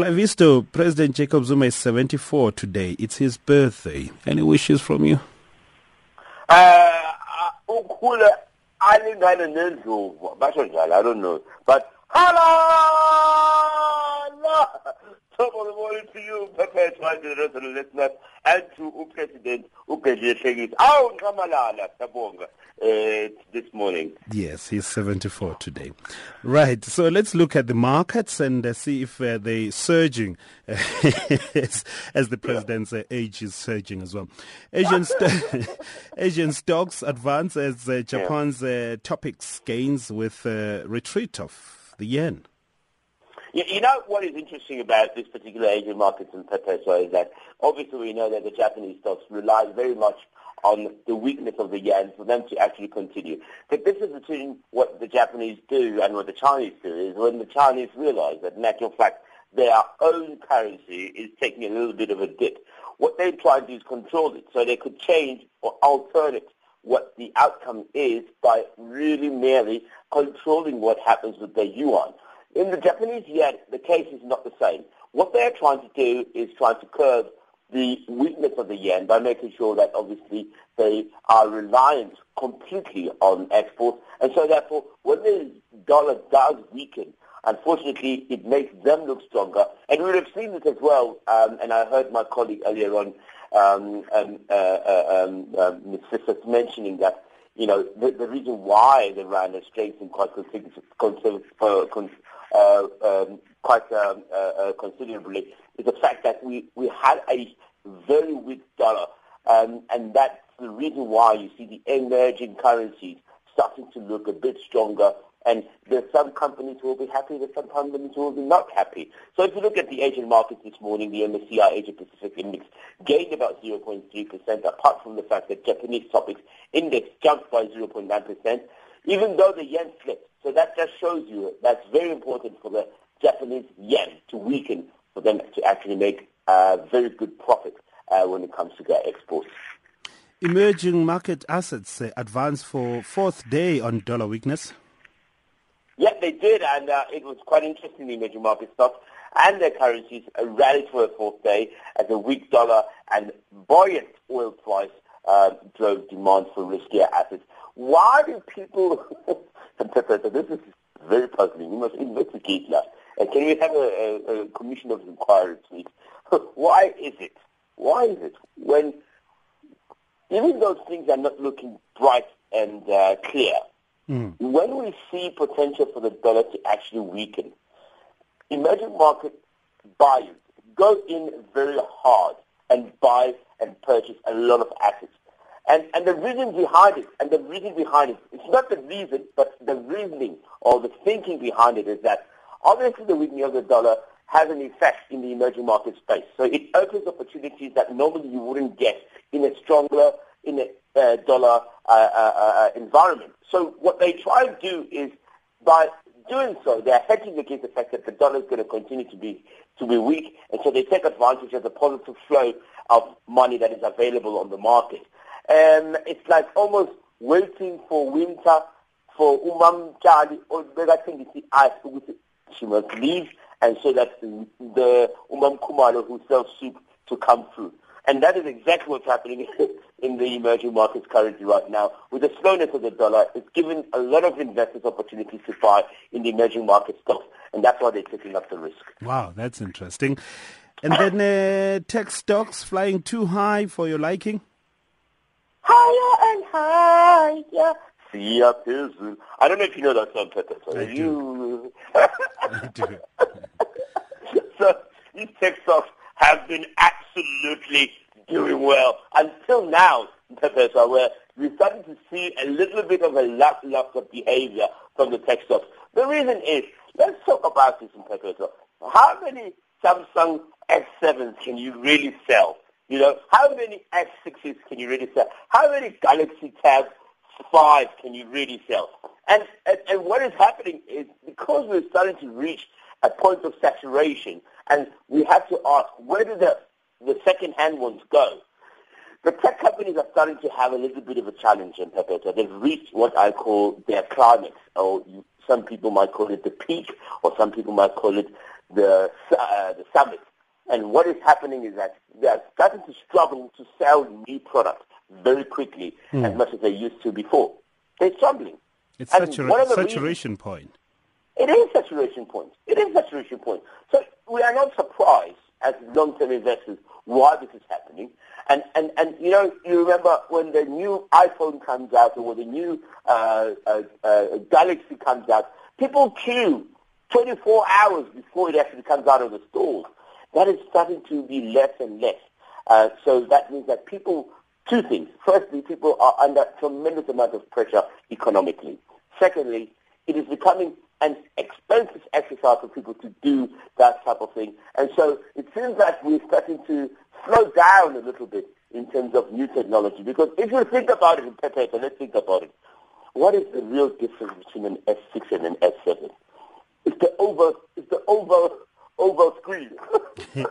Clavisto, President Jacob Zuma is 74 today. It's his birthday. Any wishes from you? Uh, njalo i don't know but halala top of the morning to you Perpetua to the rest of the listeners and to upresident ugedle hlekisi awu nqamalala siyabonga uh, this morning. Yes, he's 74 today. Right, so let's look at the markets and uh, see if uh, they're surging as, as, the president's uh, age is surging as well. Asian, st- Asian stocks advance as uh, Japan's uh, Topix gains with a retreat of the yen. You, you, know what is interesting about this particular Asian markets in Perpetua is that obviously we know that the Japanese stocks rely very much on the weakness of the yen for them to actually continue. The difference between what the Japanese do and what the Chinese do is when the Chinese realize that in fact their own currency is taking a little bit of a dip. What they try to do is control it so they could change or alternate what the outcome is by really merely controlling what happens with their yuan. In the Japanese yen, the case is not the same. What they're trying to do is trying to curb the weakness of the yen by making sure that obviously they are reliant completely on exports. And so therefore, when the dollar does weaken, unfortunately, it makes them look stronger. And we would have seen this as well, um, and I heard my colleague earlier on, um, um, uh, uh, um, uh, mentioning that, you know, the, the, reason why the rand has strengthened quite, uh, uh, um, quite um, uh, uh, considerably is the fact that we, we had a very weak dollar. Um, and that's the reason why you see the emerging currencies starting to look a bit stronger. And there's some companies who will be happy, there's some companies who will be not happy. So if you look at the Asian markets this morning, the MSCI Asia Pacific Index gained about 0.3%, apart from the fact that Japanese Topix Index jumped by 0.9%, even though the yen slipped. So that just shows you that's very important for the Japanese yen to weaken for them to actually make uh, very good profit uh, when it comes to their exports. Emerging market assets uh, advanced for fourth day on dollar weakness. Yeah, they did, and uh, it was quite interesting. The emerging market stocks and their currencies rallied for a fourth day as a weak dollar and buoyant oil price uh, drove demand for riskier assets. Why do people? this is very puzzling. You must investigate that. And can we have a, a, a commission of inquiry, please? Why is it? Why is it when even those things are not looking bright and uh, clear, mm. when we see potential for the dollar to actually weaken, emerging market buyers go in very hard and buy and purchase a lot of assets. And, and the reason behind it, and the reason behind it, it's not the reason, but the reasoning or the thinking behind it is that obviously the weakening of the dollar has an effect in the emerging market space. So it opens opportunities that normally you wouldn't get in a stronger, in a uh, dollar uh, uh, uh environment. So what they try to do is by doing so, they're hedging against the fact that the dollar is going to continue to be to be weak, and so they take advantage of the positive flow of money that is available on the market. And it's like almost waiting for winter for umam Charlie or bekathengisa ice ukuthi she must leave and so that the umam Khumalo who sells soup to come through. And that is exactly what's happening in the emerging markets currently right now. With the slowness of the dollar, it's given a lot of investors opportunities to buy in the emerging market stocks, and that's why they're taking up the risk. Wow, that's interesting. And then uh, tech stocks flying too high for your liking? Higher and higher. Sia phezulu. I don't know if you know that song, Peter. So I you... do. I do. so these tech stocks have been absolutely doing well until now, Pepe, so where we're starting to see a little bit of a lackluster behavior from the tech stocks. The reason is, let's talk about this in Pepe. How many Samsung S7s can you really sell? You know, how many S6s can you really sell? How many Galaxy Tab 5 can you really sell? And, and, and what is happening is because we're starting to reach a point of saturation, and we have to ask, where do the, the second-hand ones go? The tech companies are starting to have a little bit of a challenge in Perpetua. They've reached what I call their climax, or some people might call it the peak, or some people might call it the, uh, the And what is happening is that they are starting to struggle to sell new products very quickly mm. as much as they used to before. They're struggling. It's and satura- saturation reasons, point. It is saturation point. It is saturation point. So we are not surprised as long-term investors why this is happening. And, and, and you know, you remember when the new iPhone comes out or when the new uh, uh, uh, Galaxy comes out, people queue 24 hours before it actually comes out of the stores. That is starting to be less and less. Uh, so that means that people, two things. Firstly, people are under tremendous amount of pressure economically. Secondly, it is becoming an expensive exercise for people to do that type of thing. And so it seems like we're starting to slow down a little bit in terms of new technology. Because if you think about it Pepe, let's think about it. What is the real difference between an S6 and an S7? It's the over, it's the over.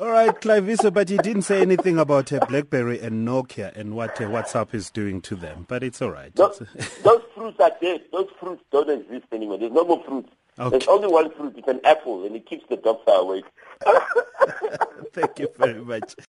All right, Clive but you didn't say anything about uh, BlackBerry and Nokia and what uh, WhatsApp is doing to them. But it's all right. Those, those fruits are dead. Those fruits don't exist anymore. There's no more fruits. Okay. There's only one fruit. It's an apple, and it keeps the doctor awake. Thank you very much.